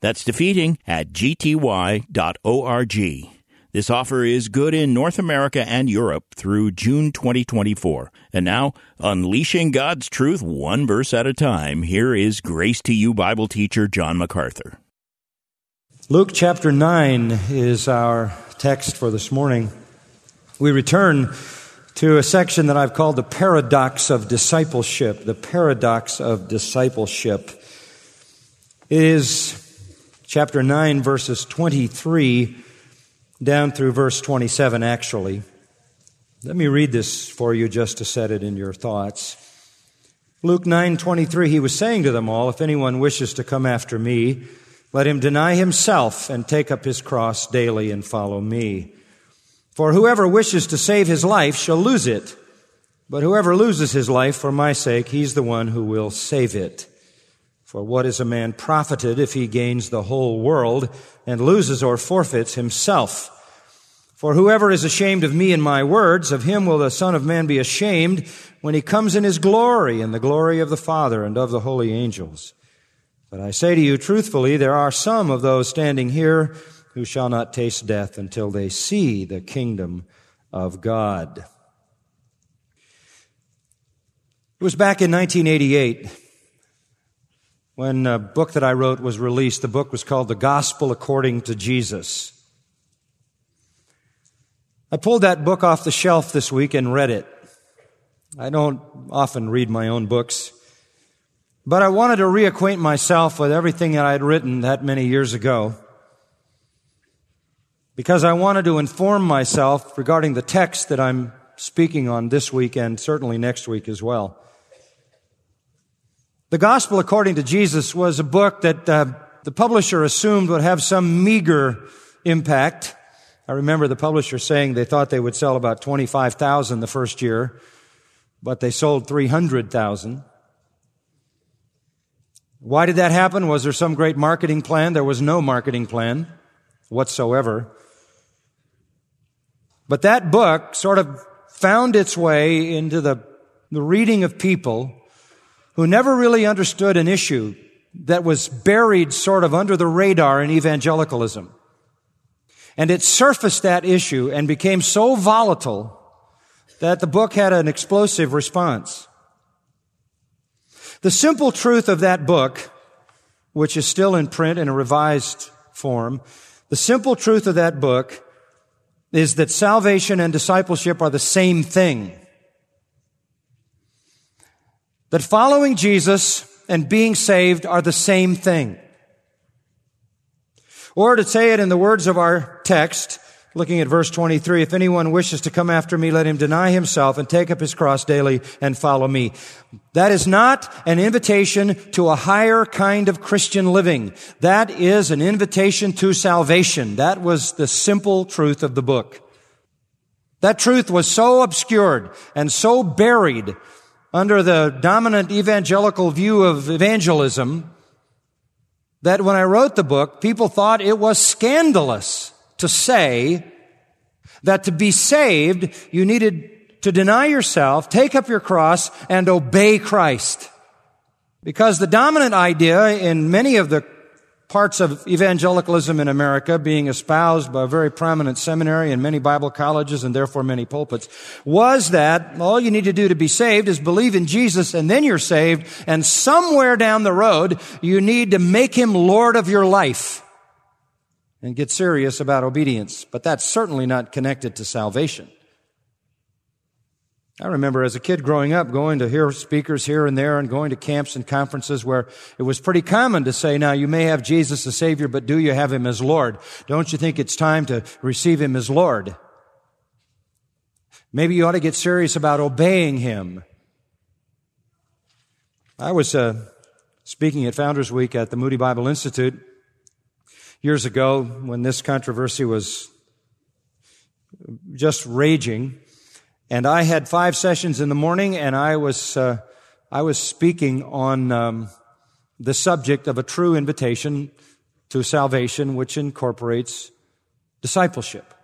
That's defeating at gty.org. This offer is good in North America and Europe through June 2024. And now, unleashing God's truth one verse at a time, here is Grace to You Bible teacher John MacArthur. Luke chapter 9 is our text for this morning. We return to a section that I've called the paradox of discipleship. The paradox of discipleship. It is chapter 9, verses 23 down through verse 27, actually. Let me read this for you just to set it in your thoughts. Luke 9:23 he was saying to them all if anyone wishes to come after me let him deny himself and take up his cross daily and follow me for whoever wishes to save his life shall lose it but whoever loses his life for my sake he's the one who will save it for what is a man profited if he gains the whole world and loses or forfeits himself? For whoever is ashamed of me and my words, of him will the Son of Man be ashamed when he comes in his glory and the glory of the Father and of the holy angels. But I say to you truthfully, there are some of those standing here who shall not taste death until they see the kingdom of God. It was back in 1988 when a book that I wrote was released. The book was called The Gospel According to Jesus. I pulled that book off the shelf this week and read it. I don't often read my own books, but I wanted to reacquaint myself with everything that I had written that many years ago because I wanted to inform myself regarding the text that I'm speaking on this week and certainly next week as well. The Gospel According to Jesus was a book that uh, the publisher assumed would have some meager impact. I remember the publisher saying they thought they would sell about 25,000 the first year, but they sold 300,000. Why did that happen? Was there some great marketing plan? There was no marketing plan whatsoever. But that book sort of found its way into the, the reading of people who never really understood an issue that was buried sort of under the radar in evangelicalism. And it surfaced that issue and became so volatile that the book had an explosive response. The simple truth of that book, which is still in print in a revised form, the simple truth of that book is that salvation and discipleship are the same thing that following Jesus and being saved are the same thing. Or to say it in the words of our text, looking at verse 23, if anyone wishes to come after me, let him deny himself and take up his cross daily and follow me. That is not an invitation to a higher kind of Christian living. That is an invitation to salvation. That was the simple truth of the book. That truth was so obscured and so buried under the dominant evangelical view of evangelism that when I wrote the book, people thought it was scandalous to say that to be saved, you needed to deny yourself, take up your cross, and obey Christ. Because the dominant idea in many of the parts of evangelicalism in America being espoused by a very prominent seminary and many Bible colleges and therefore many pulpits was that all you need to do to be saved is believe in Jesus and then you're saved and somewhere down the road you need to make him Lord of your life and get serious about obedience. But that's certainly not connected to salvation. I remember as a kid growing up going to hear speakers here and there and going to camps and conferences where it was pretty common to say, now you may have Jesus as Savior, but do you have Him as Lord? Don't you think it's time to receive Him as Lord? Maybe you ought to get serious about obeying Him. I was uh, speaking at Founders Week at the Moody Bible Institute Years ago, when this controversy was just raging, and I had five sessions in the morning, and I was uh, I was speaking on um, the subject of a true invitation to salvation, which incorporates discipleship,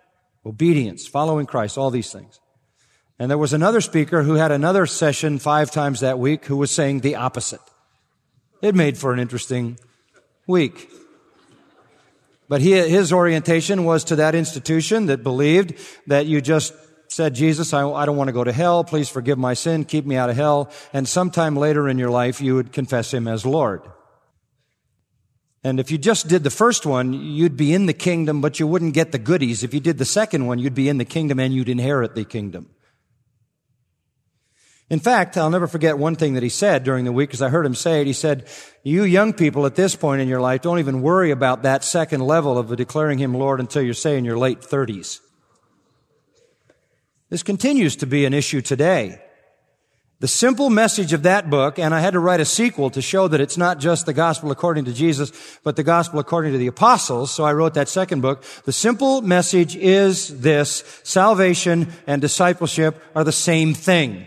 obedience, following Christ, all these things. And there was another speaker who had another session five times that week who was saying the opposite. It made for an interesting week. But he, his orientation was to that institution that believed that you just said, Jesus, I, I don't want to go to hell. Please forgive my sin. Keep me out of hell. And sometime later in your life, you would confess him as Lord. And if you just did the first one, you'd be in the kingdom, but you wouldn't get the goodies. If you did the second one, you'd be in the kingdom and you'd inherit the kingdom. In fact, I'll never forget one thing that he said during the week because I heard him say it. He said, you young people at this point in your life don't even worry about that second level of declaring him Lord until you're, say, in your late 30s. This continues to be an issue today. The simple message of that book, and I had to write a sequel to show that it's not just the gospel according to Jesus, but the gospel according to the apostles. So I wrote that second book. The simple message is this, salvation and discipleship are the same thing.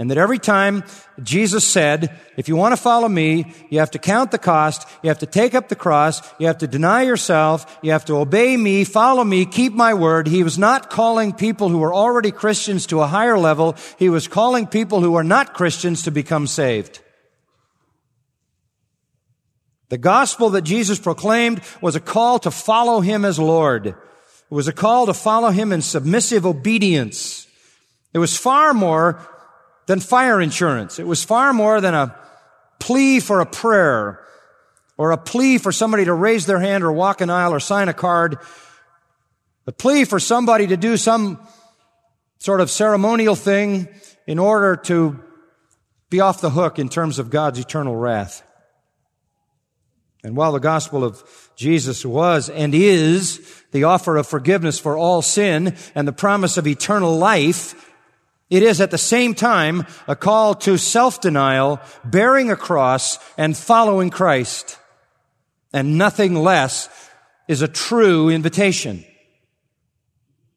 And that every time Jesus said, if you want to follow me, you have to count the cost, you have to take up the cross, you have to deny yourself, you have to obey me, follow me, keep my word. He was not calling people who were already Christians to a higher level. He was calling people who are not Christians to become saved. The gospel that Jesus proclaimed was a call to follow him as Lord. It was a call to follow him in submissive obedience. It was far more than fire insurance. It was far more than a plea for a prayer or a plea for somebody to raise their hand or walk an aisle or sign a card. A plea for somebody to do some sort of ceremonial thing in order to be off the hook in terms of God's eternal wrath. And while the gospel of Jesus was and is the offer of forgiveness for all sin and the promise of eternal life, it is at the same time a call to self-denial, bearing a cross, and following Christ. And nothing less is a true invitation.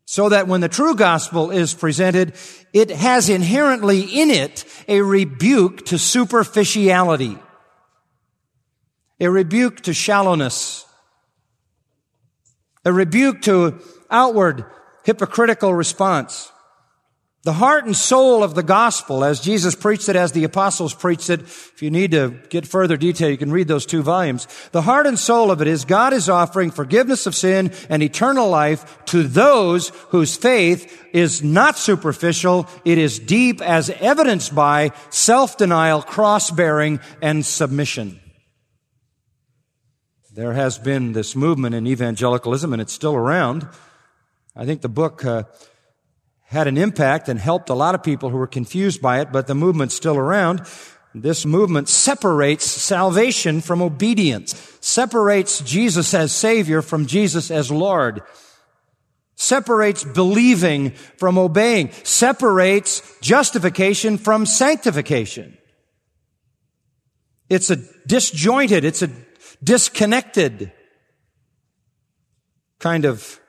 So that when the true gospel is presented, it has inherently in it a rebuke to superficiality, a rebuke to shallowness, a rebuke to outward hypocritical response. The heart and soul of the gospel, as Jesus preached it, as the apostles preached it, if you need to get further detail, you can read those two volumes. The heart and soul of it is God is offering forgiveness of sin and eternal life to those whose faith is not superficial. It is deep as evidenced by self-denial, cross-bearing, and submission. There has been this movement in evangelicalism and it's still around. I think the book, uh, had an impact and helped a lot of people who were confused by it, but the movement's still around. This movement separates salvation from obedience, separates Jesus as Savior from Jesus as Lord, separates believing from obeying, separates justification from sanctification. It's a disjointed, it's a disconnected kind of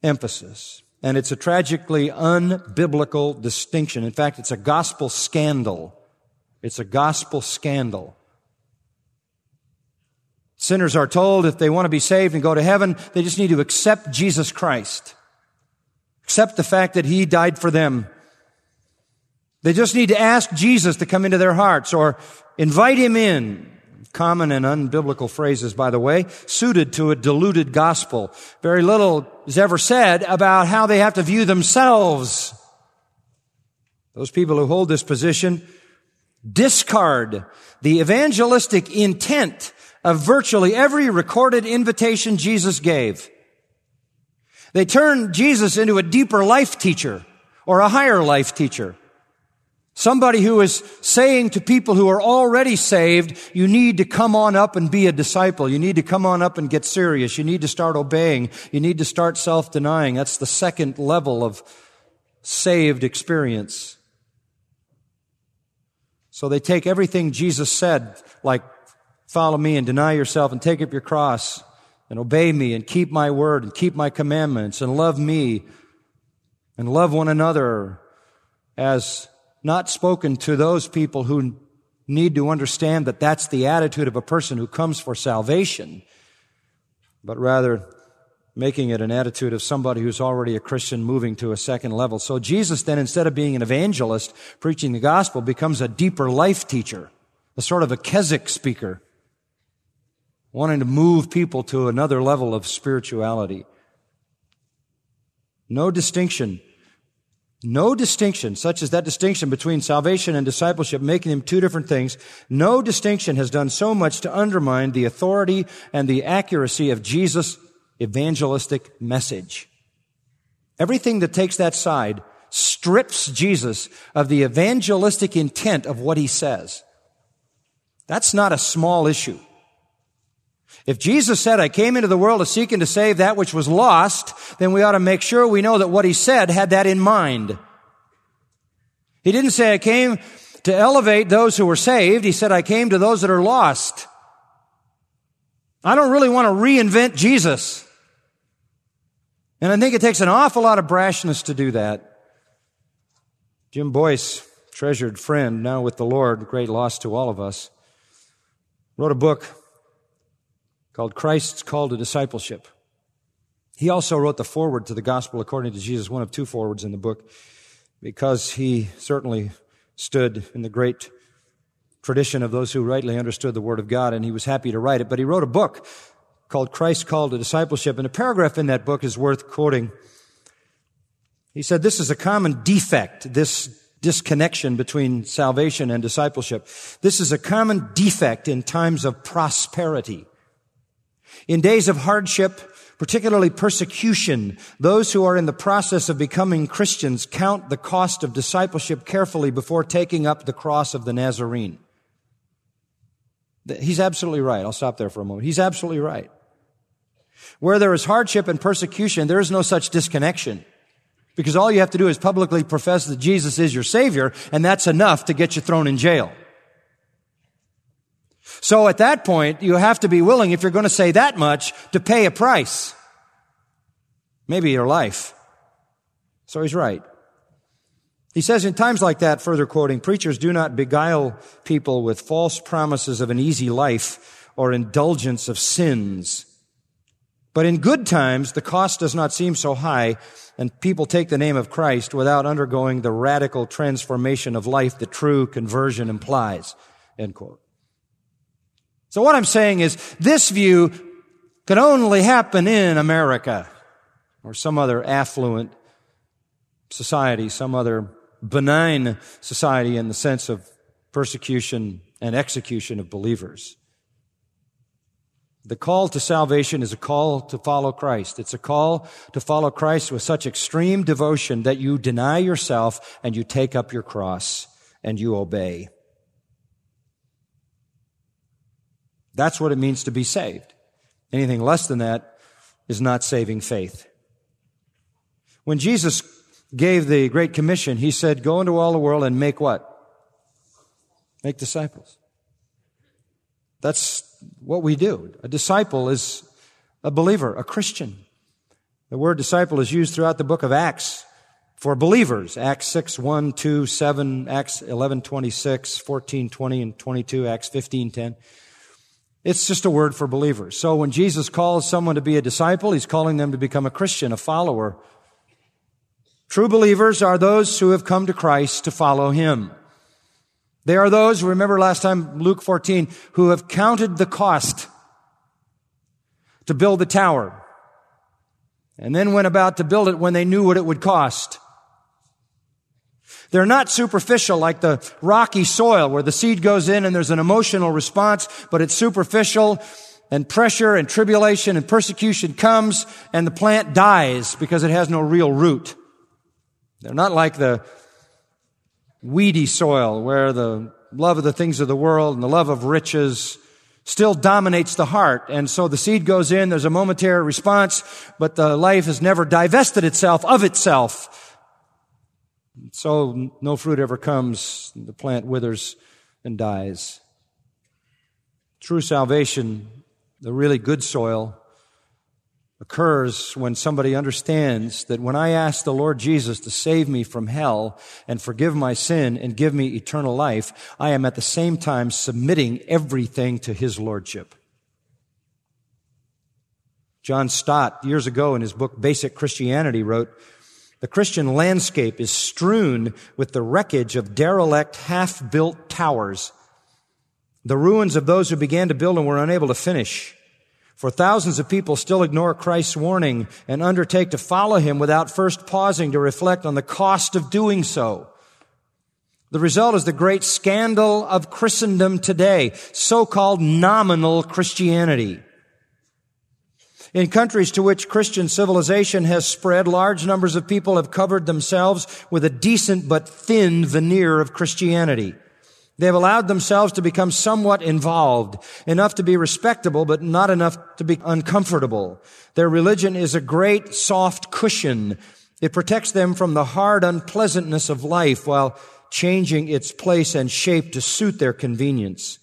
emphasis. And it's a tragically unbiblical distinction. In fact, it's a gospel scandal. It's a gospel scandal. Sinners are told if they want to be saved and go to heaven, they just need to accept Jesus Christ. Accept the fact that He died for them. They just need to ask Jesus to come into their hearts or invite Him in common and unbiblical phrases, by the way, suited to a diluted gospel. Very little is ever said about how they have to view themselves. Those people who hold this position discard the evangelistic intent of virtually every recorded invitation Jesus gave. They turn Jesus into a deeper life teacher or a higher life teacher. Somebody who is saying to people who are already saved, you need to come on up and be a disciple. You need to come on up and get serious. You need to start obeying. You need to start self-denying. That's the second level of saved experience. So they take everything Jesus said, like follow me and deny yourself and take up your cross and obey me and keep my word and keep my commandments and love me and love one another as not spoken to those people who need to understand that that's the attitude of a person who comes for salvation, but rather making it an attitude of somebody who's already a Christian moving to a second level. So Jesus then, instead of being an evangelist preaching the gospel, becomes a deeper life teacher, a sort of a Keswick speaker wanting to move people to another level of spirituality. No distinction. No distinction, such as that distinction between salvation and discipleship, making them two different things. No distinction has done so much to undermine the authority and the accuracy of Jesus' evangelistic message. Everything that takes that side strips Jesus of the evangelistic intent of what he says. That's not a small issue. If Jesus said, I came into the world to seek and to save that which was lost, then we ought to make sure we know that what he said had that in mind. He didn't say, I came to elevate those who were saved. He said, I came to those that are lost. I don't really want to reinvent Jesus. And I think it takes an awful lot of brashness to do that. Jim Boice, treasured friend, now with the Lord, great loss to all of us, wrote a book called Christ's Call to Discipleship. He also wrote the foreword to the Gospel according to Jesus, one of two forewords in the book, because he certainly stood in the great tradition of those who rightly understood the Word of God, and he was happy to write it. But he wrote a book called Christ's Call to Discipleship, and a paragraph in that book is worth quoting. He said, This is a common defect, this disconnection between salvation and discipleship. This is a common defect in times of prosperity. In days of hardship, particularly persecution, those who are in the process of becoming Christians count the cost of discipleship carefully before taking up the cross of the Nazarene. He's absolutely right. I'll stop there for a moment. He's absolutely right. Where there is hardship and persecution, there is no such disconnection. Because all you have to do is publicly profess that Jesus is your Savior, and that's enough to get you thrown in jail. So at that point, you have to be willing, if you're going to say that much, to pay a price. Maybe your life. So he's right. He says in times like that, further quoting, preachers do not beguile people with false promises of an easy life or indulgence of sins. But in good times, the cost does not seem so high, and people take the name of Christ without undergoing the radical transformation of life that true conversion implies. End quote. So what I'm saying is this view could only happen in America or some other affluent society, some other benign society in the sense of persecution and execution of believers. The call to salvation is a call to follow Christ. It's a call to follow Christ with such extreme devotion that you deny yourself and you take up your cross and you obey. That's what it means to be saved. Anything less than that is not saving faith. When Jesus gave the Great Commission, he said, Go into all the world and make what? Make disciples. That's what we do. A disciple is a believer, a Christian. The word disciple is used throughout the book of Acts for believers. Acts 6, 1, 2, 7, Acts 11, 26, 14, 20, and 22, Acts 15, 10. It's just a word for believers. So when Jesus calls someone to be a disciple, he's calling them to become a Christian, a follower. True believers are those who have come to Christ to follow him. They are those, remember last time, Luke 14, who have counted the cost to build the tower and then went about to build it when they knew what it would cost. They're not superficial like the rocky soil where the seed goes in and there's an emotional response, but it's superficial and pressure and tribulation and persecution comes and the plant dies because it has no real root. They're not like the weedy soil where the love of the things of the world and the love of riches still dominates the heart. And so the seed goes in, there's a momentary response, but the life has never divested itself of itself. So no fruit ever comes, the plant withers and dies. True salvation, the really good soil, occurs when somebody understands that when I ask the Lord Jesus to save me from hell and forgive my sin and give me eternal life, I am at the same time submitting everything to His Lordship. John Stott, years ago in his book Basic Christianity, wrote, the Christian landscape is strewn with the wreckage of derelict, half-built towers, the ruins of those who began to build and were unable to finish. For thousands of people still ignore Christ's warning and undertake to follow him without first pausing to reflect on the cost of doing so. The result is the great scandal of Christendom today, so-called nominal Christianity. In countries to which Christian civilization has spread, large numbers of people have covered themselves with a decent but thin veneer of Christianity. They have allowed themselves to become somewhat involved, enough to be respectable, but not enough to be uncomfortable. Their religion is a great soft cushion. It protects them from the hard unpleasantness of life while changing its place and shape to suit their convenience.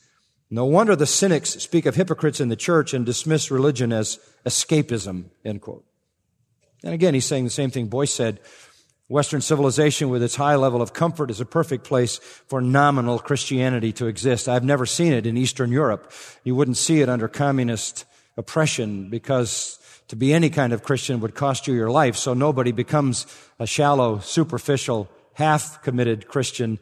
No wonder the cynics speak of hypocrites in the church and dismiss religion as escapism, end quote. And again, he's saying the same thing Boice said. Western civilization with its high level of comfort is a perfect place for nominal Christianity to exist. I've never seen it in Eastern Europe. You wouldn't see it under communist oppression because to be any kind of Christian would cost you your life. So nobody becomes a shallow, superficial, half committed Christian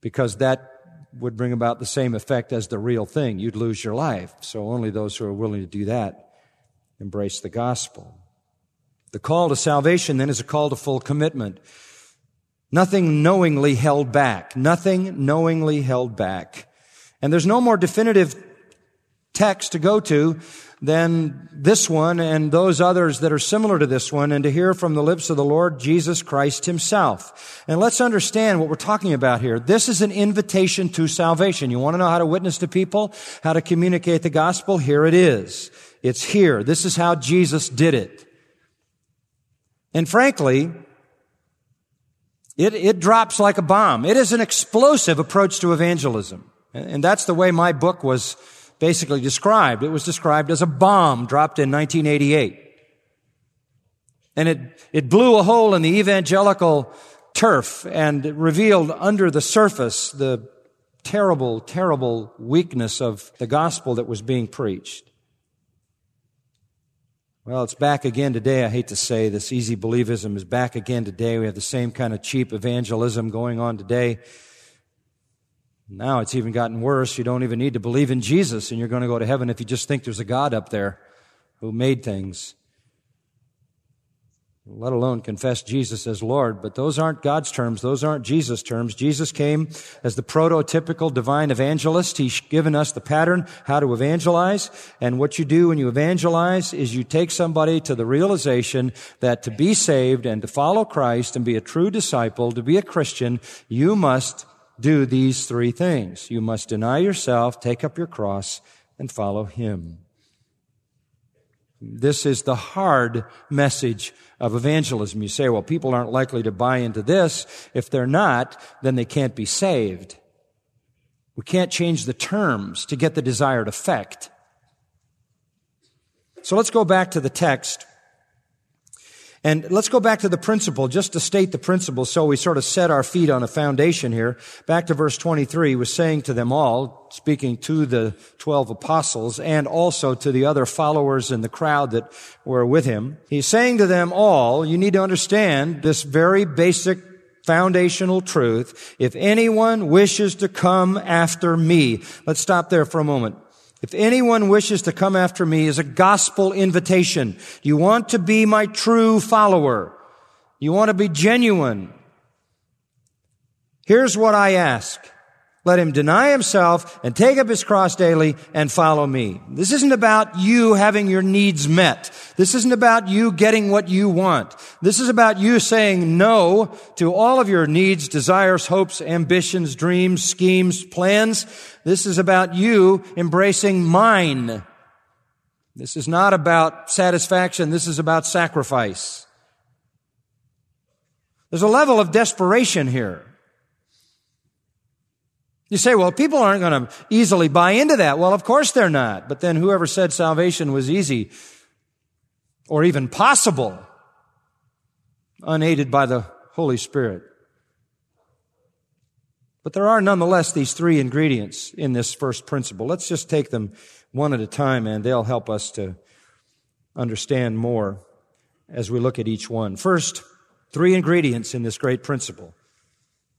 because that would bring about the same effect as the real thing. You'd lose your life. So only those who are willing to do that embrace the gospel. The call to salvation then is a call to full commitment. Nothing knowingly held back. Nothing knowingly held back. And there's no more definitive text to go to than this one and those others that are similar to this one and to hear from the lips of the Lord Jesus Christ himself. And let's understand what we're talking about here. This is an invitation to salvation. You want to know how to witness to people, how to communicate the gospel? Here it is. It's here. This is how Jesus did it. And frankly, it, it drops like a bomb. It is an explosive approach to evangelism. And that's the way my book was basically described. It was described as a bomb dropped in 1988. And it, it blew a hole in the evangelical turf and revealed under the surface the terrible, terrible weakness of the gospel that was being preached. Well, it's back again today. I hate to say this easy believism is back again today. We have the same kind of cheap evangelism going on today. Now it's even gotten worse. You don't even need to believe in Jesus and you're going to go to heaven if you just think there's a God up there who made things let alone confess Jesus as Lord. But those aren't God's terms. Those aren't Jesus' terms. Jesus came as the prototypical divine evangelist. He's given us the pattern how to evangelize. And what you do when you evangelize is you take somebody to the realization that to be saved and to follow Christ and be a true disciple, to be a Christian, you must do these three things. You must deny yourself, take up your cross, and follow Him. This is the hard message of evangelism. You say, well, people aren't likely to buy into this. If they're not, then they can't be saved. We can't change the terms to get the desired effect. So let's go back to the text and let's go back to the principle, just to state the principle so we sort of set our feet on a foundation here. Back to verse 23, he was saying to them all, speaking to the 12 apostles and also to the other followers in the crowd that were with him. He's saying to them all, you need to understand this very basic foundational truth. If anyone wishes to come after me, let's stop there for a moment. If anyone wishes to come after me is a gospel invitation. You want to be my true follower. You want to be genuine. Here's what I ask. Let him deny himself and take up his cross daily and follow me. This isn't about you having your needs met. This isn't about you getting what you want. This is about you saying no to all of your needs, desires, hopes, ambitions, dreams, schemes, plans. This is about you embracing mine. This is not about satisfaction. This is about sacrifice. There's a level of desperation here. You say, well, people aren't going to easily buy into that. Well, of course they're not. But then whoever said salvation was easy or even possible, unaided by the Holy Spirit. But there are nonetheless these three ingredients in this first principle. Let's just take them one at a time and they'll help us to understand more as we look at each one. First, three ingredients in this great principle.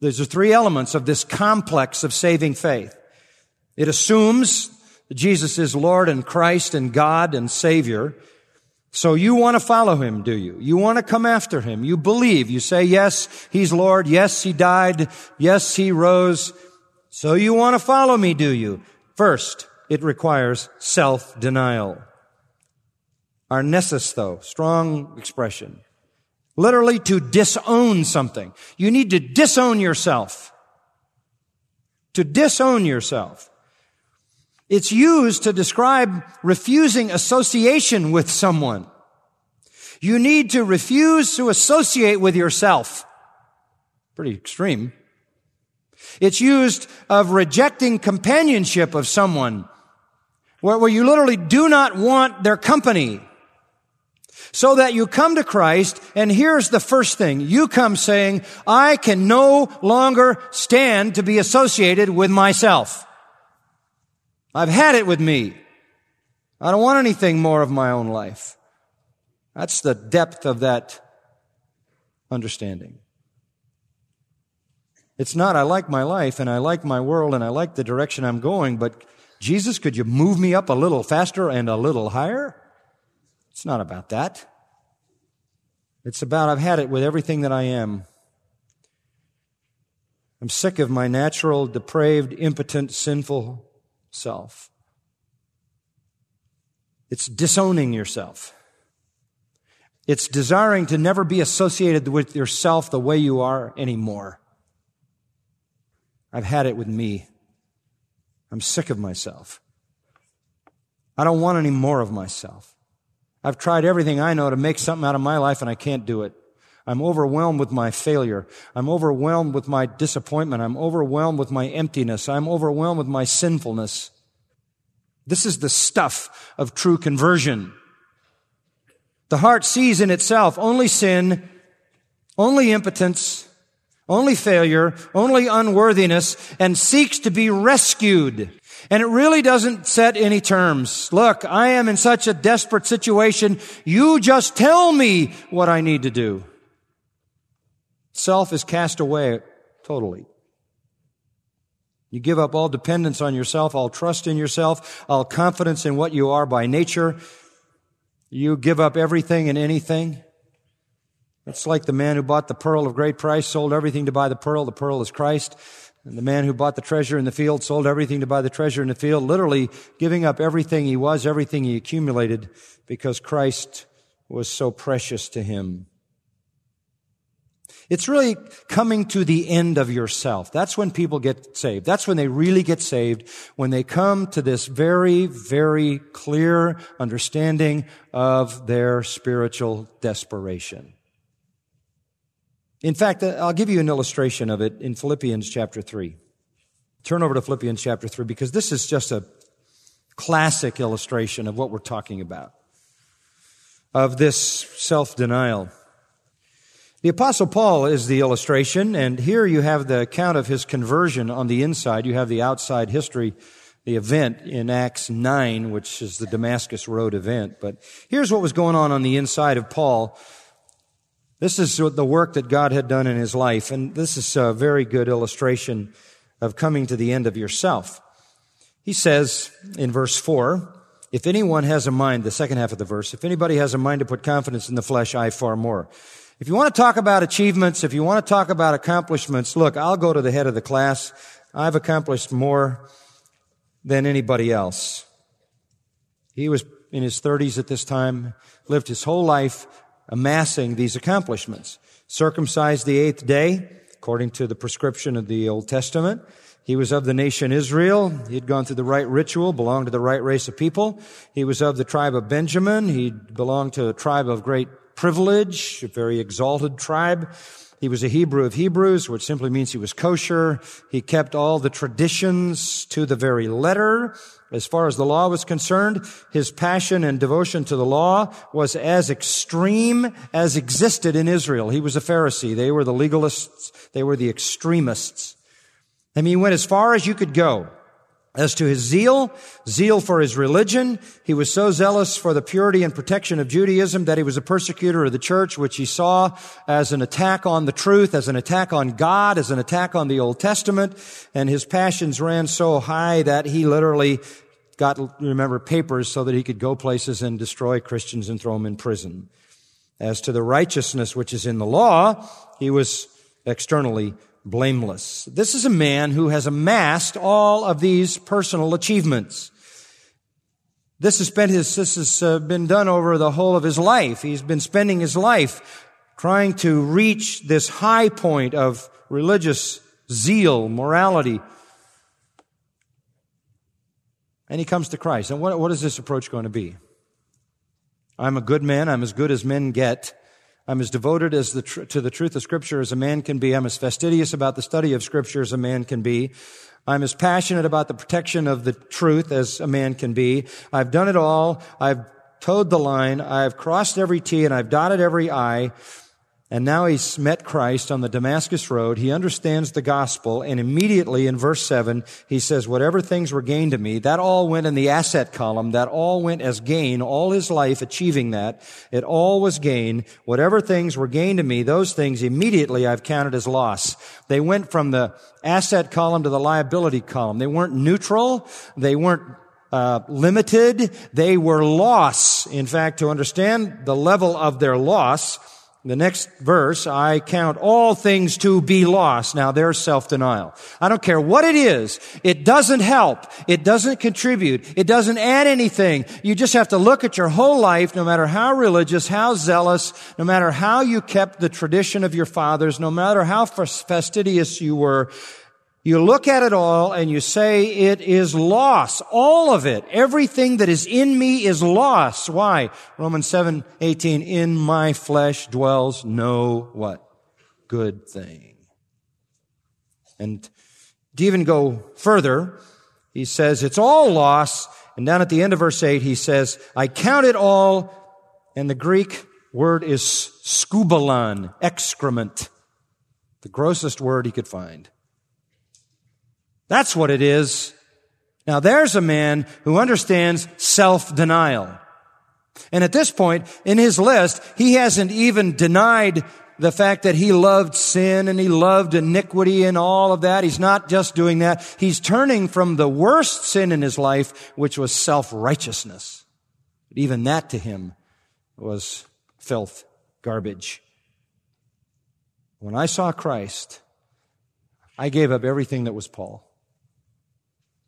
There's the three elements of this complex of saving faith. It assumes that Jesus is Lord and Christ and God and Savior. So you want to follow Him, do you? You want to come after Him. You believe. You say, yes, He's Lord. Yes, He died. Yes, He rose. So you want to follow me, do you? First, it requires self-denial. Arnesis, though, strong expression. Literally to disown something. You need to disown yourself. To disown yourself. It's used to describe refusing association with someone. You need to refuse to associate with yourself. Pretty extreme. It's used of rejecting companionship of someone where, you literally do not want their company so that you come to Christ, and here's the first thing. You come saying, I can no longer stand to be associated with myself. I've had it with me. I don't want anything more of my own life. That's the depth of that understanding. It's not, I like my life and I like my world and I like the direction I'm going, but Jesus, could you move me up a little faster and a little higher? It's not about that. It's about I've had it with everything that I am. I'm sick of my natural, depraved, impotent, sinful self. It's disowning yourself. It's desiring to never be associated with yourself the way you are anymore. I've had it with me. I'm sick of myself. I don't want any more of myself. I've tried everything I know to make something out of my life and I can't do it. I'm overwhelmed with my failure. I'm overwhelmed with my disappointment. I'm overwhelmed with my emptiness. I'm overwhelmed with my sinfulness. This is the stuff of true conversion. The heart sees in itself only sin, only impotence, only failure, only unworthiness, and seeks to be rescued. And it really doesn't set any terms. Look, I am in such a desperate situation. You just tell me what I need to do. Self is cast away totally. You give up all dependence on yourself, all trust in yourself, all confidence in what you are by nature. You give up everything and anything. It's like the man who bought the pearl of great price, sold everything to buy the pearl. The pearl is Christ. And the man who bought the treasure in the field sold everything to buy the treasure in the field, literally giving up everything he was, everything he accumulated, because Christ was so precious to him. It's really coming to the end of yourself. That's when people get saved. That's when they really get saved, when they come to this very, very clear understanding of their spiritual desperation. In fact, uh, I'll give you an illustration of it in Philippians chapter 3. Turn over to Philippians chapter 3 because this is just a classic illustration of what we're talking about. Of this self-denial. The apostle Paul is the illustration, and here you have the account of his conversion on the inside. You have the outside history, the event in Acts 9, which is the Damascus Road event. But here's what was going on on the inside of Paul this is the work that God had done in his life, and this is a very good illustration of coming to the end of yourself. He says in verse 4, if anyone has a mind, the second half of the verse, if anybody has a mind to put confidence in the flesh, I far more. If you want to talk about achievements, if you want to talk about accomplishments, look, I'll go to the head of the class. I've accomplished more than anybody else. He was in his 30s at this time, lived his whole life amassing these accomplishments. Circumcised the eighth day, according to the prescription of the Old Testament. He was of the nation Israel. He had gone through the right ritual, belonged to the right race of people. He was of the tribe of Benjamin. He belonged to a tribe of great privilege, a very exalted tribe. He was a Hebrew of Hebrews, which simply means he was kosher. He kept all the traditions to the very letter. As far as the law was concerned, his passion and devotion to the law was as extreme as existed in Israel. He was a Pharisee. They were the legalists. They were the extremists. I mean, he went as far as you could go. As to his zeal, zeal for his religion, he was so zealous for the purity and protection of Judaism that he was a persecutor of the church, which he saw as an attack on the truth, as an attack on God, as an attack on the Old Testament. And his passions ran so high that he literally got, remember, papers so that he could go places and destroy Christians and throw them in prison. As to the righteousness which is in the law, he was externally blameless. This is a man who has amassed all of these personal achievements. This has been his, this has uh, been done over the whole of his life. He's been spending his life trying to reach this high point of religious zeal, morality. And he comes to Christ. And what, what is this approach going to be? I'm a good man. I'm as good as men get. I'm as devoted as the tr- to the truth of Scripture as a man can be. I'm as fastidious about the study of Scripture as a man can be. I'm as passionate about the protection of the truth as a man can be. I've done it all. I've toed the line. I've crossed every T and I've dotted every I. And now he's met Christ on the Damascus Road. He understands the gospel. And immediately in verse 7, he says, Whatever things were gained to me, that all went in the asset column. That all went as gain. All his life achieving that. It all was gain. Whatever things were gained to me, those things immediately I've counted as loss. They went from the asset column to the liability column. They weren't neutral. They weren't uh, limited. They were loss. In fact, to understand the level of their loss, the next verse, I count all things to be lost. Now there's self-denial. I don't care what it is. It doesn't help. It doesn't contribute. It doesn't add anything. You just have to look at your whole life, no matter how religious, how zealous, no matter how you kept the tradition of your fathers, no matter how fastidious you were, you look at it all and you say it is loss. All of it. Everything that is in me is loss. Why? Romans 7, 18, in my flesh dwells no what? Good thing. And to even go further, he says it's all loss. And down at the end of verse 8, he says, I count it all. And the Greek word is skubalon, excrement. The grossest word he could find. That's what it is. Now there's a man who understands self-denial. And at this point in his list, he hasn't even denied the fact that he loved sin and he loved iniquity and all of that. He's not just doing that. He's turning from the worst sin in his life, which was self-righteousness. But even that to him was filth, garbage. When I saw Christ, I gave up everything that was Paul.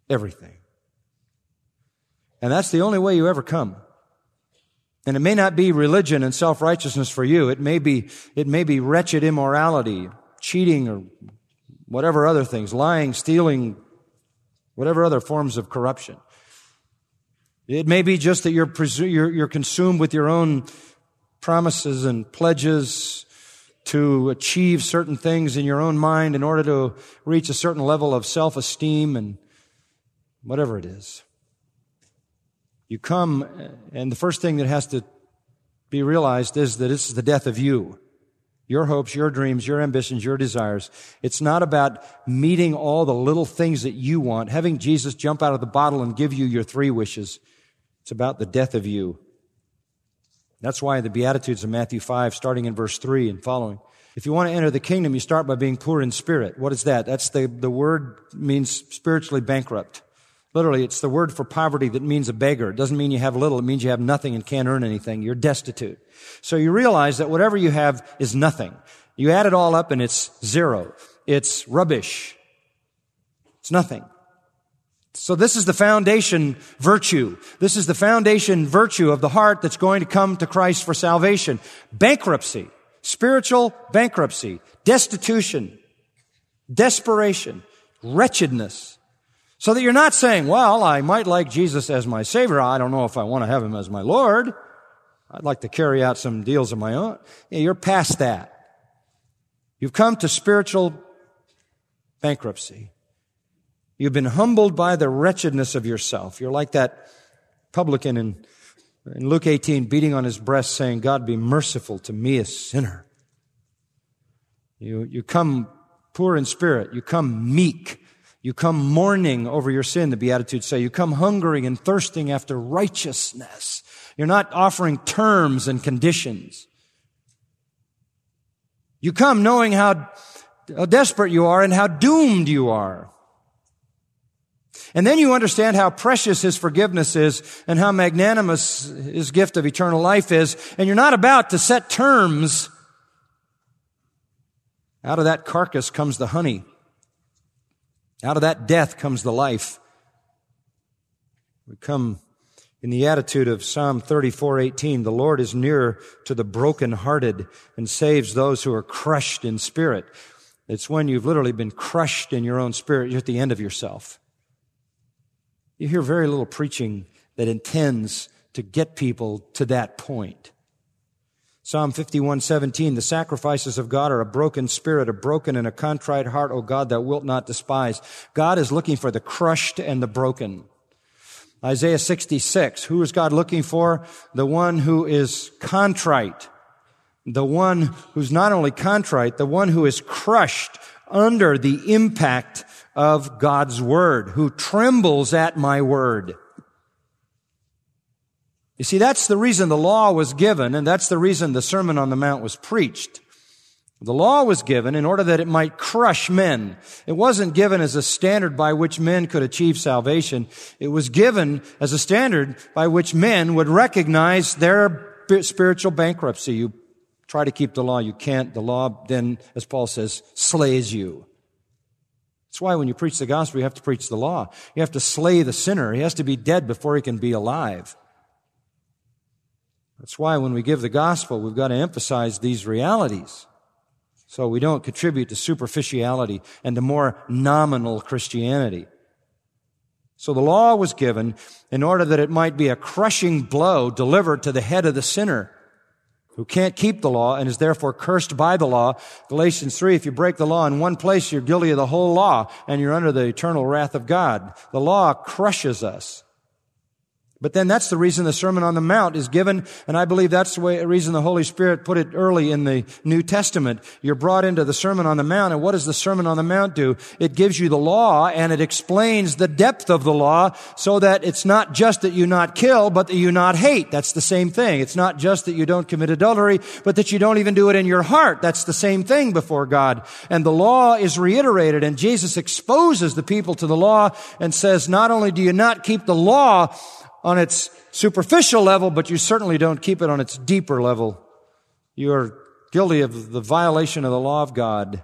Everything. And that's the only way you ever come. And it may not be religion and self-righteousness for you. It may be, it may be wretched immorality, cheating or whatever other things, lying, stealing, whatever other forms of corruption. It may be just that you're, presu- you're, you're consumed with your own promises and pledges to achieve certain things in your own mind in order to reach a certain level of self-esteem and whatever it is. You come, and the first thing that has to be realized is that this is the death of you. Your hopes, your dreams, your ambitions, your desires. It's not about meeting all the little things that you want, having Jesus jump out of the bottle and give you your three wishes. It's about the death of you. That's why the Beatitudes of Matthew 5, starting in verse 3 and following. If you want to enter the kingdom, you start by being poor in spirit. What is that? That's the, the word means spiritually bankrupt. Literally, it's the word for poverty that means a beggar. It doesn't mean you have little. It means you have nothing and can't earn anything. You're destitute. So you realize that whatever you have is nothing. You add it all up and it's zero. It's rubbish. It's nothing. So this is the foundation virtue. This is the foundation virtue of the heart that's going to come to Christ for salvation. Bankruptcy. Spiritual bankruptcy. Destitution. Desperation. Wretchedness. So that you're not saying, well, I might like Jesus as my Savior. I don't know if I want to have Him as my Lord. I'd like to carry out some deals of my own. Yeah, you're past that. You've come to spiritual bankruptcy. You've been humbled by the wretchedness of yourself. You're like that publican in, in Luke 18 beating on his breast saying, God be merciful to me, a sinner. You, you come poor in spirit. You come meek. You come mourning over your sin, the Beatitudes say. You come hungering and thirsting after righteousness. You're not offering terms and conditions. You come knowing how, desperate you are and how doomed you are. And then you understand how precious His forgiveness is and how magnanimous His gift of eternal life is. And you're not about to set terms. Out of that carcass comes the honey. Out of that death comes the life. We come in the attitude of Psalm 34:18, the Lord is near to the brokenhearted and saves those who are crushed in spirit. It's when you've literally been crushed in your own spirit, you're at the end of yourself. You hear very little preaching that intends to get people to that point. Psalm 51:17 The sacrifices of God are a broken spirit, a broken and a contrite heart, O God, that wilt not despise. God is looking for the crushed and the broken. Isaiah 66 Who is God looking for? The one who is contrite. The one who's not only contrite, the one who is crushed under the impact of God's word, who trembles at my word. You see, that's the reason the law was given, and that's the reason the Sermon on the Mount was preached. The law was given in order that it might crush men. It wasn't given as a standard by which men could achieve salvation. It was given as a standard by which men would recognize their spiritual bankruptcy. You try to keep the law, you can't. The law then, as Paul says, slays you. That's why when you preach the gospel, you have to preach the law. You have to slay the sinner. He has to be dead before he can be alive. That's why when we give the gospel, we've got to emphasize these realities. So we don't contribute to superficiality and to more nominal Christianity. So the law was given in order that it might be a crushing blow delivered to the head of the sinner who can't keep the law and is therefore cursed by the law. Galatians 3, if you break the law in one place, you're guilty of the whole law and you're under the eternal wrath of God. The law crushes us. But then that's the reason the Sermon on the Mount is given, and I believe that's the way, reason the Holy Spirit put it early in the New Testament. You're brought into the Sermon on the Mount, and what does the Sermon on the Mount do? It gives you the law, and it explains the depth of the law, so that it's not just that you not kill, but that you not hate. That's the same thing. It's not just that you don't commit adultery, but that you don't even do it in your heart. That's the same thing before God. And the law is reiterated, and Jesus exposes the people to the law and says, not only do you not keep the law, on its superficial level, but you certainly don't keep it on its deeper level. You are guilty of the violation of the law of God.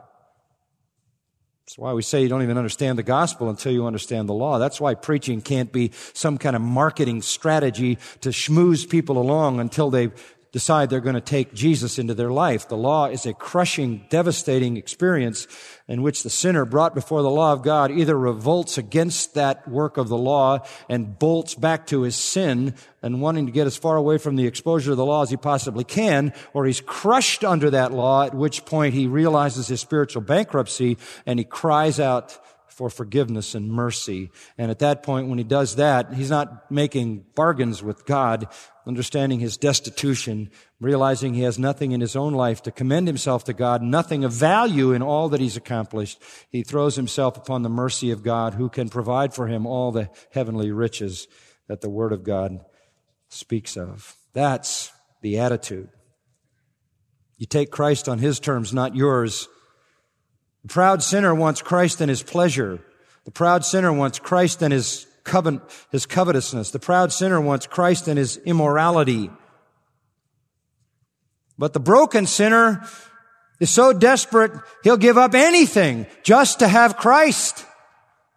That's why we say you don't even understand the gospel until you understand the law. That's why preaching can't be some kind of marketing strategy to schmooze people along until they decide they're going to take Jesus into their life. The law is a crushing, devastating experience in which the sinner brought before the law of God either revolts against that work of the law and bolts back to his sin and wanting to get as far away from the exposure of the law as he possibly can, or he's crushed under that law, at which point he realizes his spiritual bankruptcy and he cries out for forgiveness and mercy. And at that point, when he does that, he's not making bargains with God, understanding his destitution, realizing he has nothing in his own life to commend himself to God, nothing of value in all that he's accomplished. He throws himself upon the mercy of God who can provide for him all the heavenly riches that the Word of God speaks of. That's the attitude. You take Christ on his terms, not yours. The proud sinner wants Christ and his pleasure. The proud sinner wants Christ and his covet, his covetousness. The proud sinner wants Christ and his immorality. But the broken sinner is so desperate, he'll give up anything just to have Christ,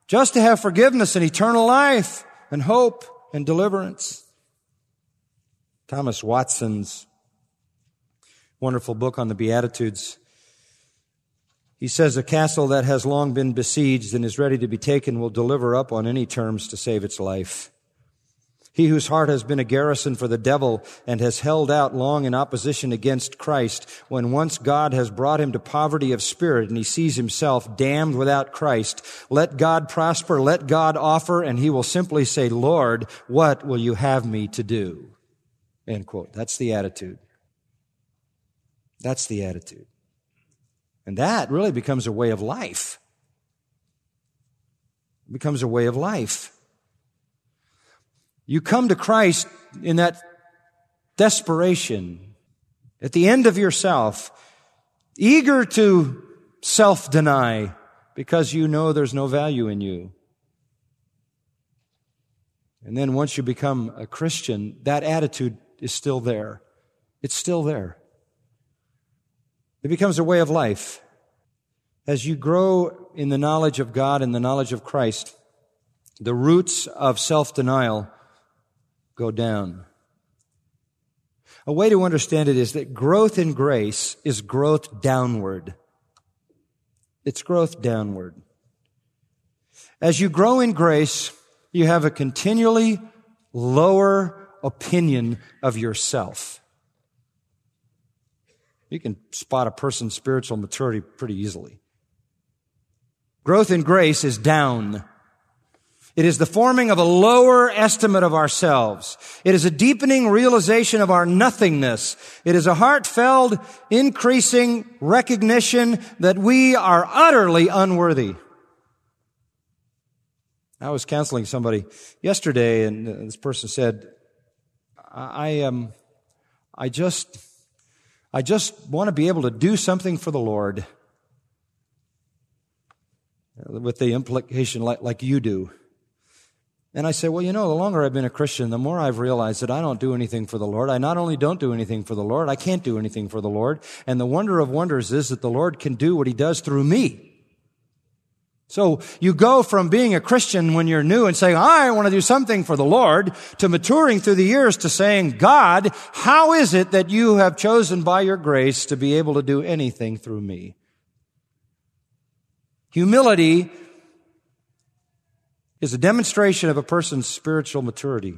just to have forgiveness and eternal life and hope and deliverance. Thomas Watson's wonderful book on the Beatitudes he says a castle that has long been besieged and is ready to be taken will deliver up on any terms to save its life. He whose heart has been a garrison for the devil and has held out long in opposition against Christ, when once God has brought him to poverty of spirit and he sees himself damned without Christ, let God prosper, let God offer, and he will simply say, Lord, what will you have me to do? End quote. That's the attitude. That's the attitude. And that really becomes a way of life. It becomes a way of life. You come to Christ in that desperation, at the end of yourself, eager to self deny because you know there's no value in you. And then once you become a Christian, that attitude is still there. It's still there. It becomes a way of life. As you grow in the knowledge of God and the knowledge of Christ, the roots of self denial go down. A way to understand it is that growth in grace is growth downward. It's growth downward. As you grow in grace, you have a continually lower opinion of yourself. You can spot a person's spiritual maturity pretty easily. Growth in grace is down. It is the forming of a lower estimate of ourselves. It is a deepening realization of our nothingness. It is a heartfelt, increasing recognition that we are utterly unworthy. I was counseling somebody yesterday and this person said, I, um, I just, I just want to be able to do something for the Lord with the implication like, like you do. And I say, well, you know, the longer I've been a Christian, the more I've realized that I don't do anything for the Lord. I not only don't do anything for the Lord, I can't do anything for the Lord. And the wonder of wonders is that the Lord can do what He does through me. So you go from being a Christian when you're new and saying, I want to do something for the Lord, to maturing through the years to saying, God, how is it that you have chosen by your grace to be able to do anything through me? Humility is a demonstration of a person's spiritual maturity.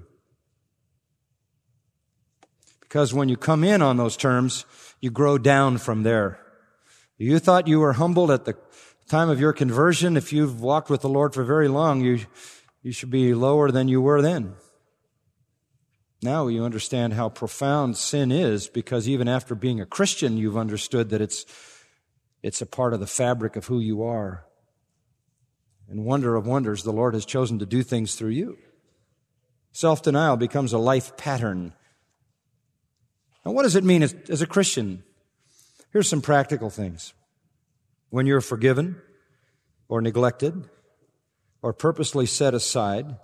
Because when you come in on those terms, you grow down from there. You thought you were humbled at the time of your conversion. If you've walked with the Lord for very long, you, you should be lower than you were then. Now you understand how profound sin is because even after being a Christian, you've understood that it's, it's a part of the fabric of who you are and wonder of wonders, the Lord has chosen to do things through you. Self denial becomes a life pattern. Now, what does it mean as, as, a Christian? Here's some practical things. When you're forgiven, or neglected, or purposely set aside,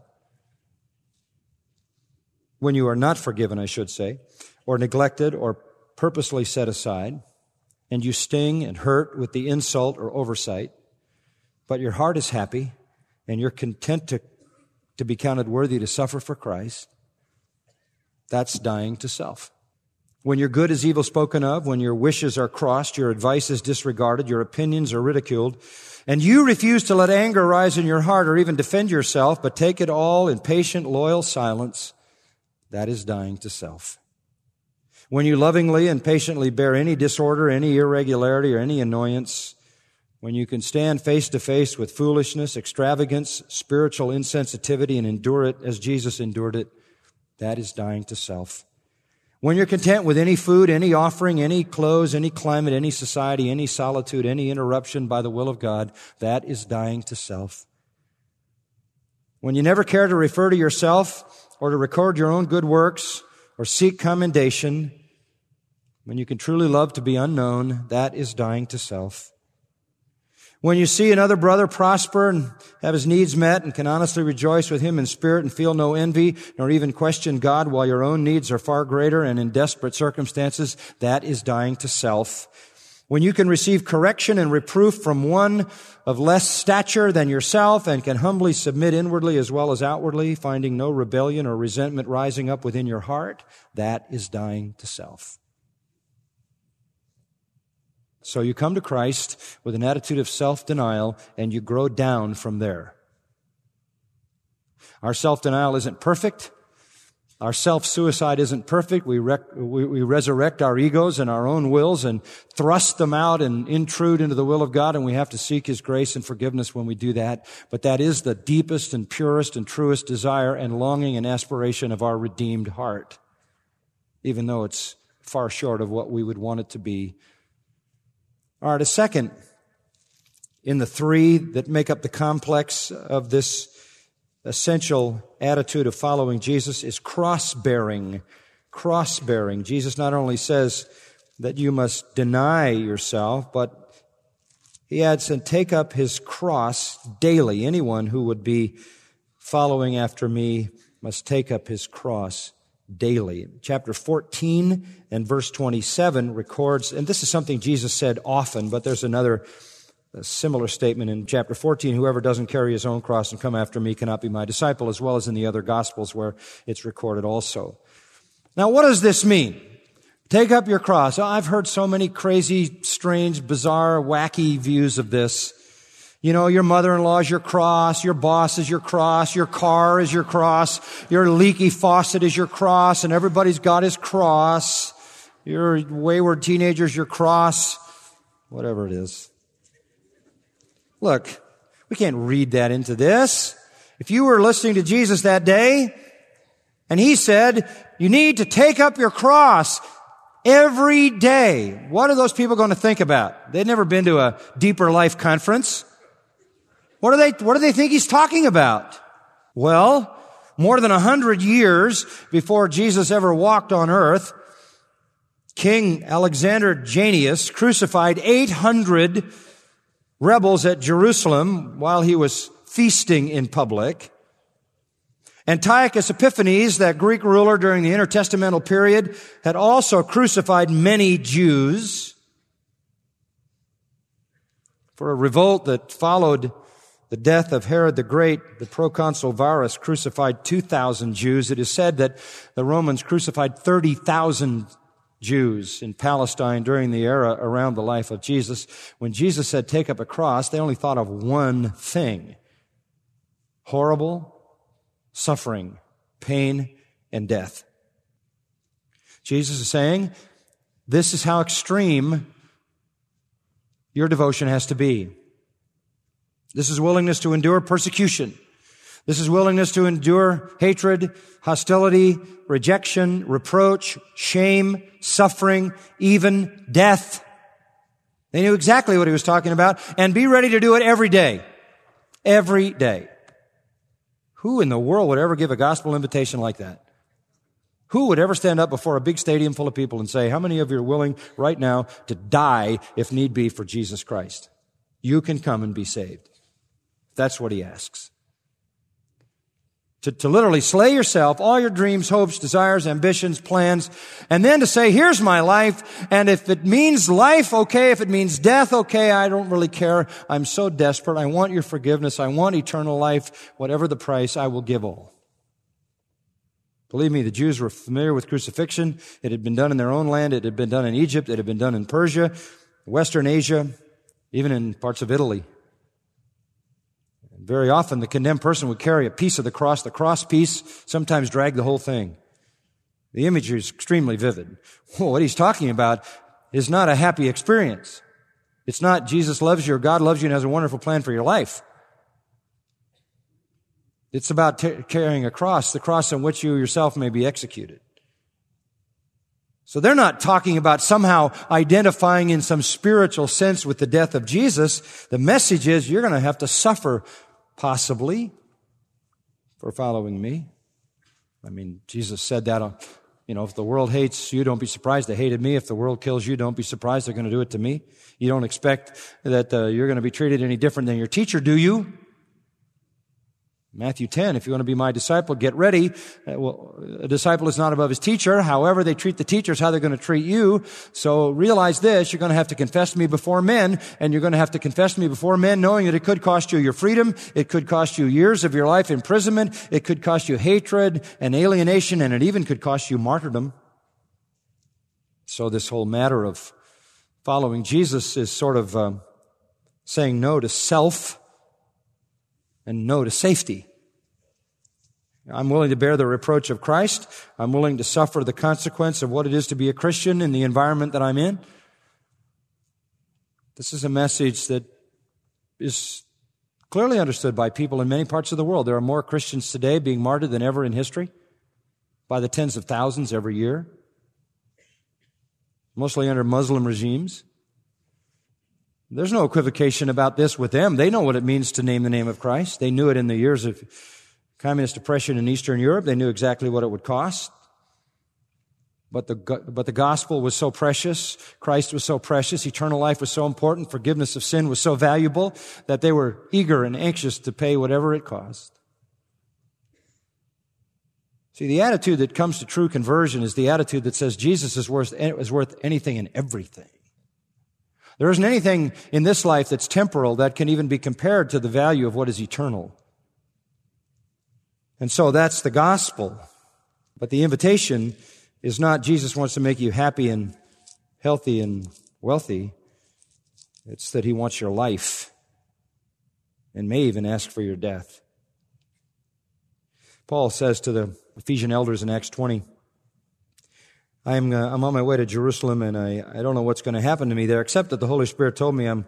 when you are not forgiven, I should say, or neglected, or purposely set aside, and you sting and hurt with the insult or oversight, but your heart is happy and you're content to, to be counted worthy to suffer for Christ, that's dying to self. When your good is evil spoken of, when your wishes are crossed, your advice is disregarded, your opinions are ridiculed, and you refuse to let anger rise in your heart or even defend yourself, but take it all in patient, loyal silence, that is dying to self. When you lovingly and patiently bear any disorder, any irregularity, or any annoyance, when you can stand face to face with foolishness, extravagance, spiritual insensitivity, and endure it as Jesus endured it, that is dying to self. When you're content with any food, any offering, any clothes, any climate, any society, any solitude, any interruption by the will of God, that is dying to self. When you never care to refer to yourself or to record your own good works or seek commendation, when you can truly love to be unknown, that is dying to self. When you see another brother prosper and have his needs met and can honestly rejoice with him in spirit and feel no envy nor even question God while your own needs are far greater and in desperate circumstances, that is dying to self. When you can receive correction and reproof from one of less stature than yourself and can humbly submit inwardly as well as outwardly, finding no rebellion or resentment rising up within your heart, that is dying to self. So you come to Christ with an attitude of self denial and you grow down from there. Our self denial isn't perfect, Our self-suicide isn't perfect. We, rec- we, we, resurrect our egos and our own wills and thrust them out and intrude into the will of God, and we have to seek His grace and forgiveness when we do that. But that is the deepest and purest and truest desire and longing and aspiration of our redeemed heart, even though it's far short of what we would want it to be. All right, a second in the three that make up the complex of this essential attitude of following Jesus is cross bearing. Cross bearing. Jesus not only says that you must deny yourself, but he adds, and take up his cross daily. Anyone who would be following after me must take up his cross daily. Chapter 14 and verse 27 records, and this is something Jesus said often, but there's another similar statement in chapter 14 whoever doesn't carry his own cross and come after me cannot be my disciple as well as in the other gospels where it's recorded also. Now what does this mean? Take up your cross. I've heard so many crazy strange bizarre wacky views of this you know your mother-in-law is your cross your boss is your cross your car is your cross your leaky faucet is your cross and everybody's got his cross your wayward teenager's your cross whatever it is Look, we can't read that into this. If you were listening to Jesus that day, and he said, you need to take up your cross every day. What are those people going to think about? They've never been to a deeper life conference. What do they, what do they think he's talking about? Well, more than a hundred years before Jesus ever walked on earth, King Alexander Jannaeus crucified 800 rebels at Jerusalem while he was feasting in public. Antiochus Epiphanes, that Greek ruler during the intertestamental period, had also crucified many Jews for a revolt that followed the death of Herod the Great. The proconsul Varus crucified 2,000 Jews. It is said that the Romans crucified 30,000 Jews in Palestine during the era around the life of Jesus. When Jesus said, take up a cross, they only thought of one thing. Horrible suffering, pain, and death. Jesus is saying, this is how extreme your devotion has to be. This is willingness to endure persecution. This is willingness to endure hatred, hostility, rejection, reproach, shame, suffering, even death. They knew exactly what he was talking about and be ready to do it every day. Every day. Who in the world would ever give a gospel invitation like that? Who would ever stand up before a big stadium full of people and say, how many of you are willing right now to die if need be for Jesus Christ? You can come and be saved. That's what he asks. To, to literally slay yourself, all your dreams, hopes, desires, ambitions, plans, and then to say, here's my life, and if it means life, okay, if it means death, okay, I don't really care. I'm so desperate. I want your forgiveness. I want eternal life. Whatever the price, I will give all. Believe me, the Jews were familiar with crucifixion. It had been done in their own land. It had been done in Egypt. It had been done in Persia, Western Asia, even in parts of Italy. Very often the condemned person would carry a piece of the cross. The cross piece sometimes drag the whole thing. The imagery is extremely vivid. what he's talking about is not a happy experience. It's not Jesus loves you or God loves you and has a wonderful plan for your life. It's about t- carrying a cross, the cross on which you yourself may be executed. So they're not talking about somehow identifying in some spiritual sense with the death of Jesus. The message is you're going to have to suffer Possibly for following me. I mean, Jesus said that, uh, you know, if the world hates you, don't be surprised they hated me. If the world kills you, don't be surprised they're going to do it to me. You don't expect that uh, you're going to be treated any different than your teacher, do you? Matthew 10, if you want to be my disciple, get ready. Uh, well, a disciple is not above his teacher. However they treat the teachers, how they're going to treat you. So realize this, you're going to have to confess to me before men, and you're going to have to confess to me before men knowing that it could cost you your freedom, it could cost you years of your life imprisonment, it could cost you hatred and alienation, and it even could cost you martyrdom. So this whole matter of following Jesus is sort of uh, saying no to self, and no to safety. I'm willing to bear the reproach of Christ. I'm willing to suffer the consequence of what it is to be a Christian in the environment that I'm in. This is a message that is clearly understood by people in many parts of the world. There are more Christians today being martyred than ever in history by the tens of thousands every year, mostly under Muslim regimes. There's no equivocation about this with them. They know what it means to name the name of Christ. They knew it in the years of communist oppression in Eastern Europe. They knew exactly what it would cost. But the, but the gospel was so precious. Christ was so precious. Eternal life was so important. Forgiveness of sin was so valuable that they were eager and anxious to pay whatever it cost. See, the attitude that comes to true conversion is the attitude that says Jesus is worth, is worth anything and everything. There isn't anything in this life that's temporal that can even be compared to the value of what is eternal. And so that's the gospel. But the invitation is not Jesus wants to make you happy and healthy and wealthy. It's that he wants your life and may even ask for your death. Paul says to the Ephesian elders in Acts 20, I'm, uh, I'm on my way to Jerusalem and I, I don't know what's going to happen to me there, except that the Holy Spirit told me I'm,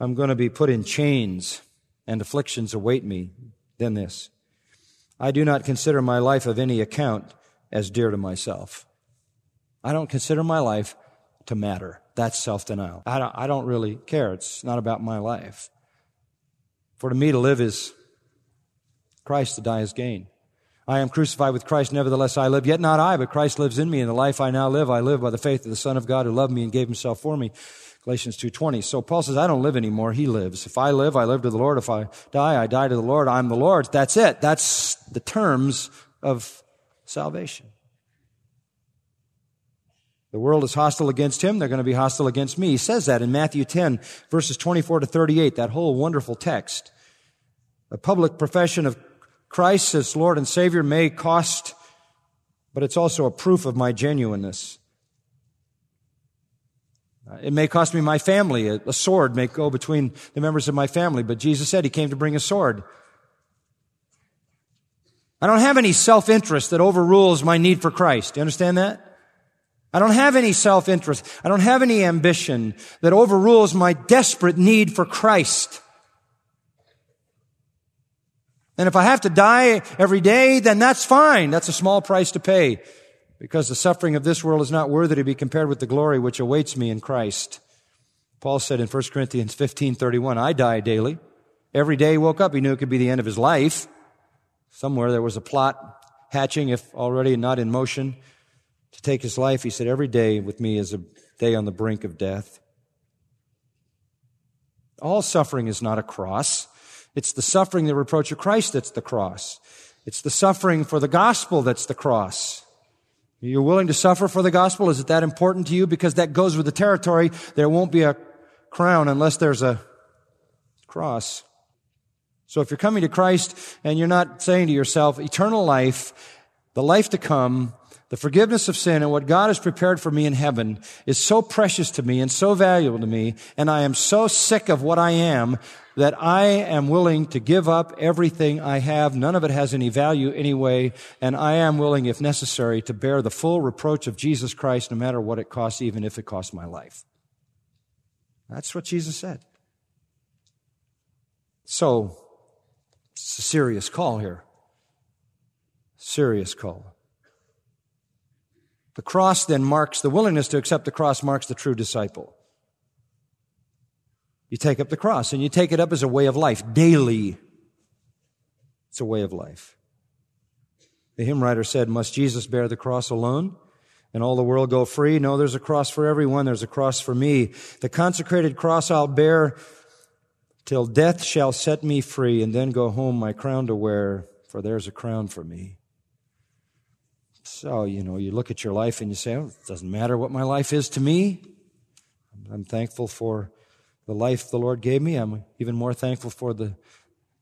I'm going to be put in chains and afflictions await me. Then this, I do not consider my life of any account as dear to myself. I don't consider my life to matter. That's self-denial. I don't, I don't really care. It's not about my life. For to me to live is Christ, to die is gain. I am crucified with Christ, nevertheless I live. Yet not I, but Christ lives in me. And the life I now live, I live by the faith of the Son of God who loved me and gave himself for me. Galatians 2.20. So Paul says, I don't live anymore. He lives. If I live, I live to the Lord. If I die, I die to the Lord. I'm the Lord's. That's it. That's the terms of salvation. The world is hostile against him. They're going to be hostile against me. He says that in Matthew 10, verses 24 to 38, that whole wonderful text. A public profession of Christ as Lord and Savior may cost, but it's also a proof of my genuineness. It may cost me my family. A sword may go between the members of my family, but Jesus said he came to bring a sword. I don't have any self-interest that overrules my need for Christ. Do you understand that? I don't have any self-interest. I don't have any ambition that overrules my desperate need for Christ. And if I have to die every day, then that's fine. That's a small price to pay because the suffering of this world is not worthy to be compared with the glory which awaits me in Christ. Paul said in 1 Corinthians 15:31, I die daily. Every day he woke up, he knew it could be the end of his life. Somewhere there was a plot hatching, if already not in motion, to take his life. He said, Every day with me is a day on the brink of death. All suffering is not a cross. It's the suffering, the reproach of Christ that's the cross. It's the suffering for the gospel that's the cross. You're willing to suffer for the gospel? Is it that important to you? Because that goes with the territory. There won't be a crown unless there's a cross. So if you're coming to Christ and you're not saying to yourself, eternal life, the life to come, the forgiveness of sin and what God has prepared for me in heaven is so precious to me and so valuable to me, and I am so sick of what I am that I am willing to give up everything I have. None of it has any value anyway, and I am willing, if necessary, to bear the full reproach of Jesus Christ no matter what it costs, even if it costs my life. That's what Jesus said. So, it's a serious call here. Serious call. The cross then marks, the willingness to accept the cross marks the true disciple. You take up the cross and you take it up as a way of life, daily. It's a way of life. The hymn writer said, Must Jesus bear the cross alone? And all the world go free? No, there's a cross for everyone. There's a cross for me. The consecrated cross I'll bear till death shall set me free and then go home my crown to wear, for there's a crown for me. So, you know, you look at your life and you say, oh, it doesn't matter what my life is to me. I'm thankful for the life the Lord gave me. I'm even more thankful for the,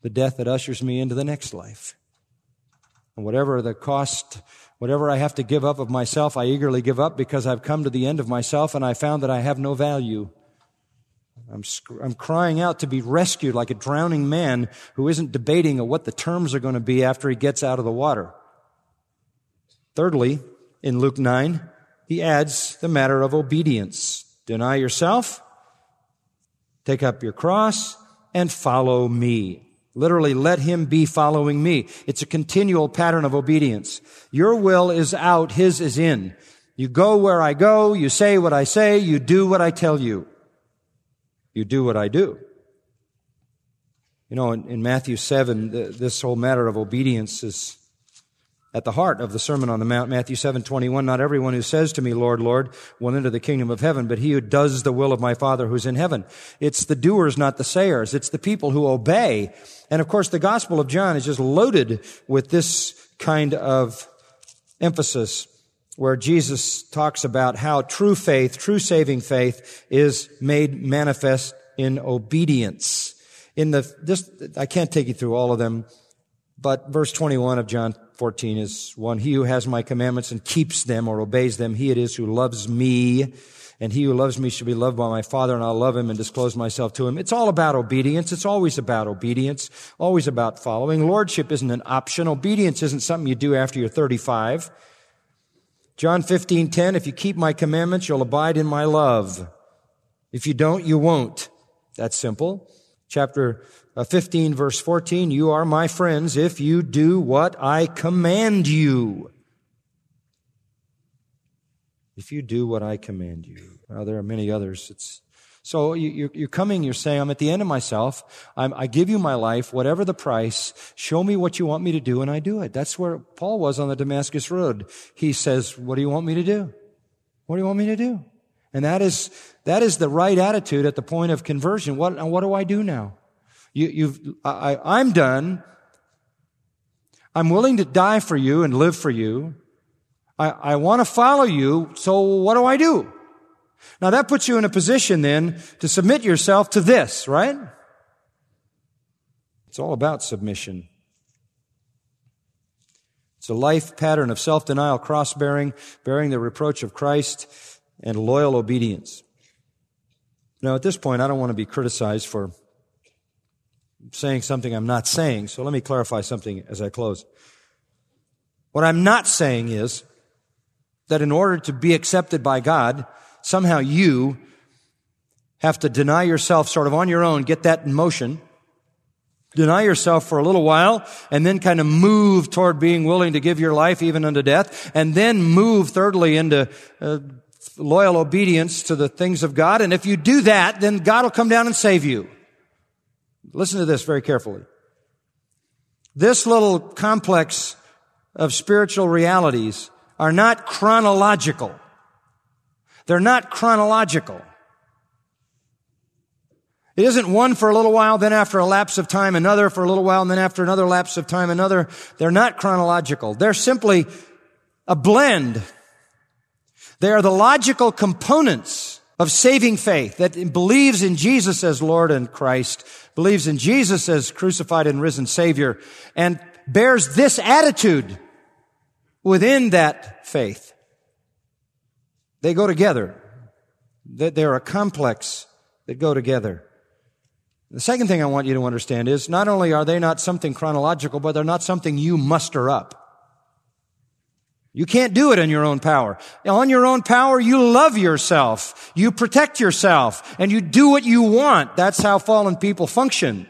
the death that ushers me into the next life. And whatever the cost, whatever I have to give up of myself, I eagerly give up because I've come to the end of myself and I found that I have no value. I'm, I'm crying out to be rescued like a drowning man who isn't debating what the terms are going to be after he gets out of the water. Thirdly, in Luke 9, he adds the matter of obedience. Deny yourself, take up your cross, and follow me. Literally, let him be following me. It's a continual pattern of obedience. Your will is out, his is in. You go where I go, you say what I say, you do what I tell you. You do what I do. You know, in, in Matthew 7, the, this whole matter of obedience is at the heart of the Sermon on the Mount, Matthew 7, 21. Not everyone who says to me, Lord, Lord, will enter the kingdom of heaven, but he who does the will of my Father who's in heaven. It's the doers, not the sayers. It's the people who obey. And of course, the Gospel of John is just loaded with this kind of emphasis where Jesus talks about how true faith, true saving faith is made manifest in obedience in the, this, I can't take you through all of them, but verse 21 of John 14 is one. He who has my commandments and keeps them or obeys them, he it is who loves me. And he who loves me should be loved by my Father, and I'll love him and disclose myself to him. It's all about obedience. It's always about obedience, always about following. Lordship isn't an option. Obedience isn't something you do after you're 35. John 15, 10, if you keep my commandments, you'll abide in my love. If you don't, you won't. That's simple chapter Uh, 15 verse 14, you are my friends if you do what I command you. If you do what I command you. Well, there are many others. It's, so you, are coming, you're saying, I'm at the end of myself. I'm, I give you my life, whatever the price. Show me what you want me to do, and I do it. That's where Paul was on the Damascus Road. He says, What do you want me to do? What do you want me to do? And that is, that is the right attitude at the point of conversion. What, what do I do now? You, you've, I, I'm done. I'm willing to die for you and live for you. I, I want to follow you. So what do I do? Now that puts you in a position then to submit yourself to this, right? It's all about submission. It's a life pattern of self-denial, cross-bearing, bearing the reproach of Christ, and loyal obedience. Now, at this point, I don't want to be criticized for saying something I'm not saying, so let me clarify something as I close. What I'm not saying is that in order to be accepted by God, somehow you have to deny yourself sort of on your own, get that in motion, deny yourself for a little while, and then kind of move toward being willing to give your life even unto death, and then move thirdly into uh, loyal obedience to the things of God. And if you do that, then God will come down and save you. Listen to this very carefully. This little complex of spiritual realities are not chronological. They're not chronological. It isn't one for a little while, then after a lapse of time, another for a little while, and then after another lapse of time, another. They're not chronological. They're simply a blend they are the logical components of saving faith that believes in Jesus as Lord and Christ, believes in Jesus as crucified and risen Savior, and bears this attitude within that faith. They go together. They're a complex that go together. The second thing I want you to understand is not only are they not something chronological, but they're not something you muster up. You can't do it in your own power. On your own power, you love yourself. You protect yourself and you do what you want. That's how fallen people function.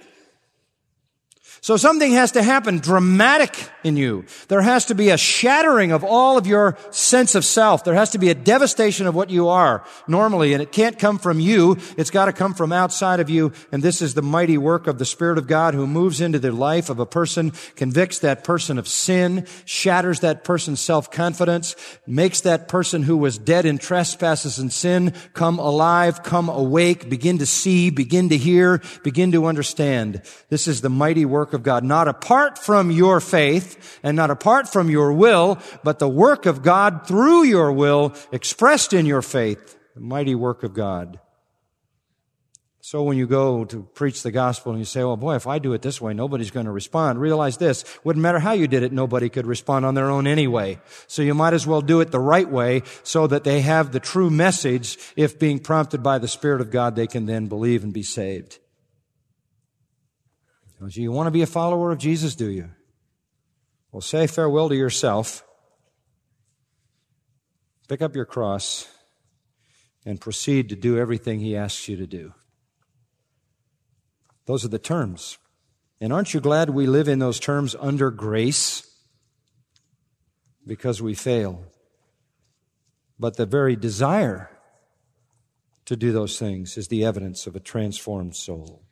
So something has to happen dramatic in you. There has to be a shattering of all of your sense of self. There has to be a devastation of what you are normally, and it can't come from you. It's got to come from outside of you. And this is the mighty work of the Spirit of God who moves into the life of a person, convicts that person of sin, shatters that person's self-confidence, makes that person who was dead in trespasses and sin come alive, come awake, begin to see, begin to hear, begin to understand. This is the mighty work of God, not apart from your faith and not apart from your will, but the work of God through your will expressed in your faith, the mighty work of God. So when you go to preach the gospel and you say, well, boy, if I do it this way, nobody's going to respond. Realize this. Wouldn't matter how you did it, nobody could respond on their own anyway. So you might as well do it the right way so that they have the true message. If being prompted by the Spirit of God, they can then believe and be saved. Don't you want to be a follower of Jesus, do you? Well, say farewell to yourself Pick up your cross and proceed to do everything He asks you to do. Those are the terms. And aren't you glad we live in those terms under grace? Because we fail. But the very desire to do those things is the evidence of a transformed soul.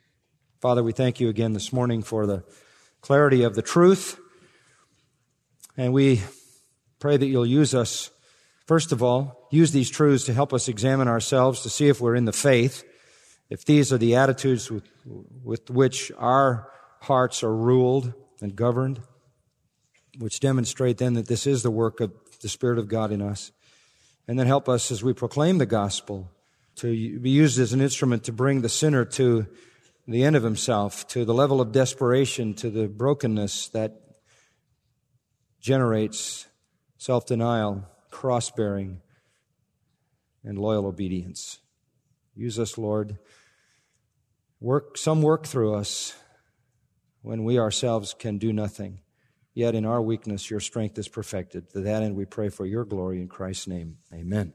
Father, we thank you again this morning for the clarity of the truth. And we pray that you'll use us, first of all, use these truths to help us examine ourselves to see if we're in the faith, if these are the attitudes with, with which our hearts are ruled and governed, which demonstrate then that this is the work of the Spirit of God in us. And then help us as we proclaim the gospel to be used as an instrument to bring the sinner to the end of himself, to the level of desperation, to the brokenness that generates self denial, cross bearing, and loyal obedience. Use us, Lord. Work some work through us when we ourselves can do nothing. Yet in our weakness, your strength is perfected. To that end, we pray for your glory in Christ's name. Amen.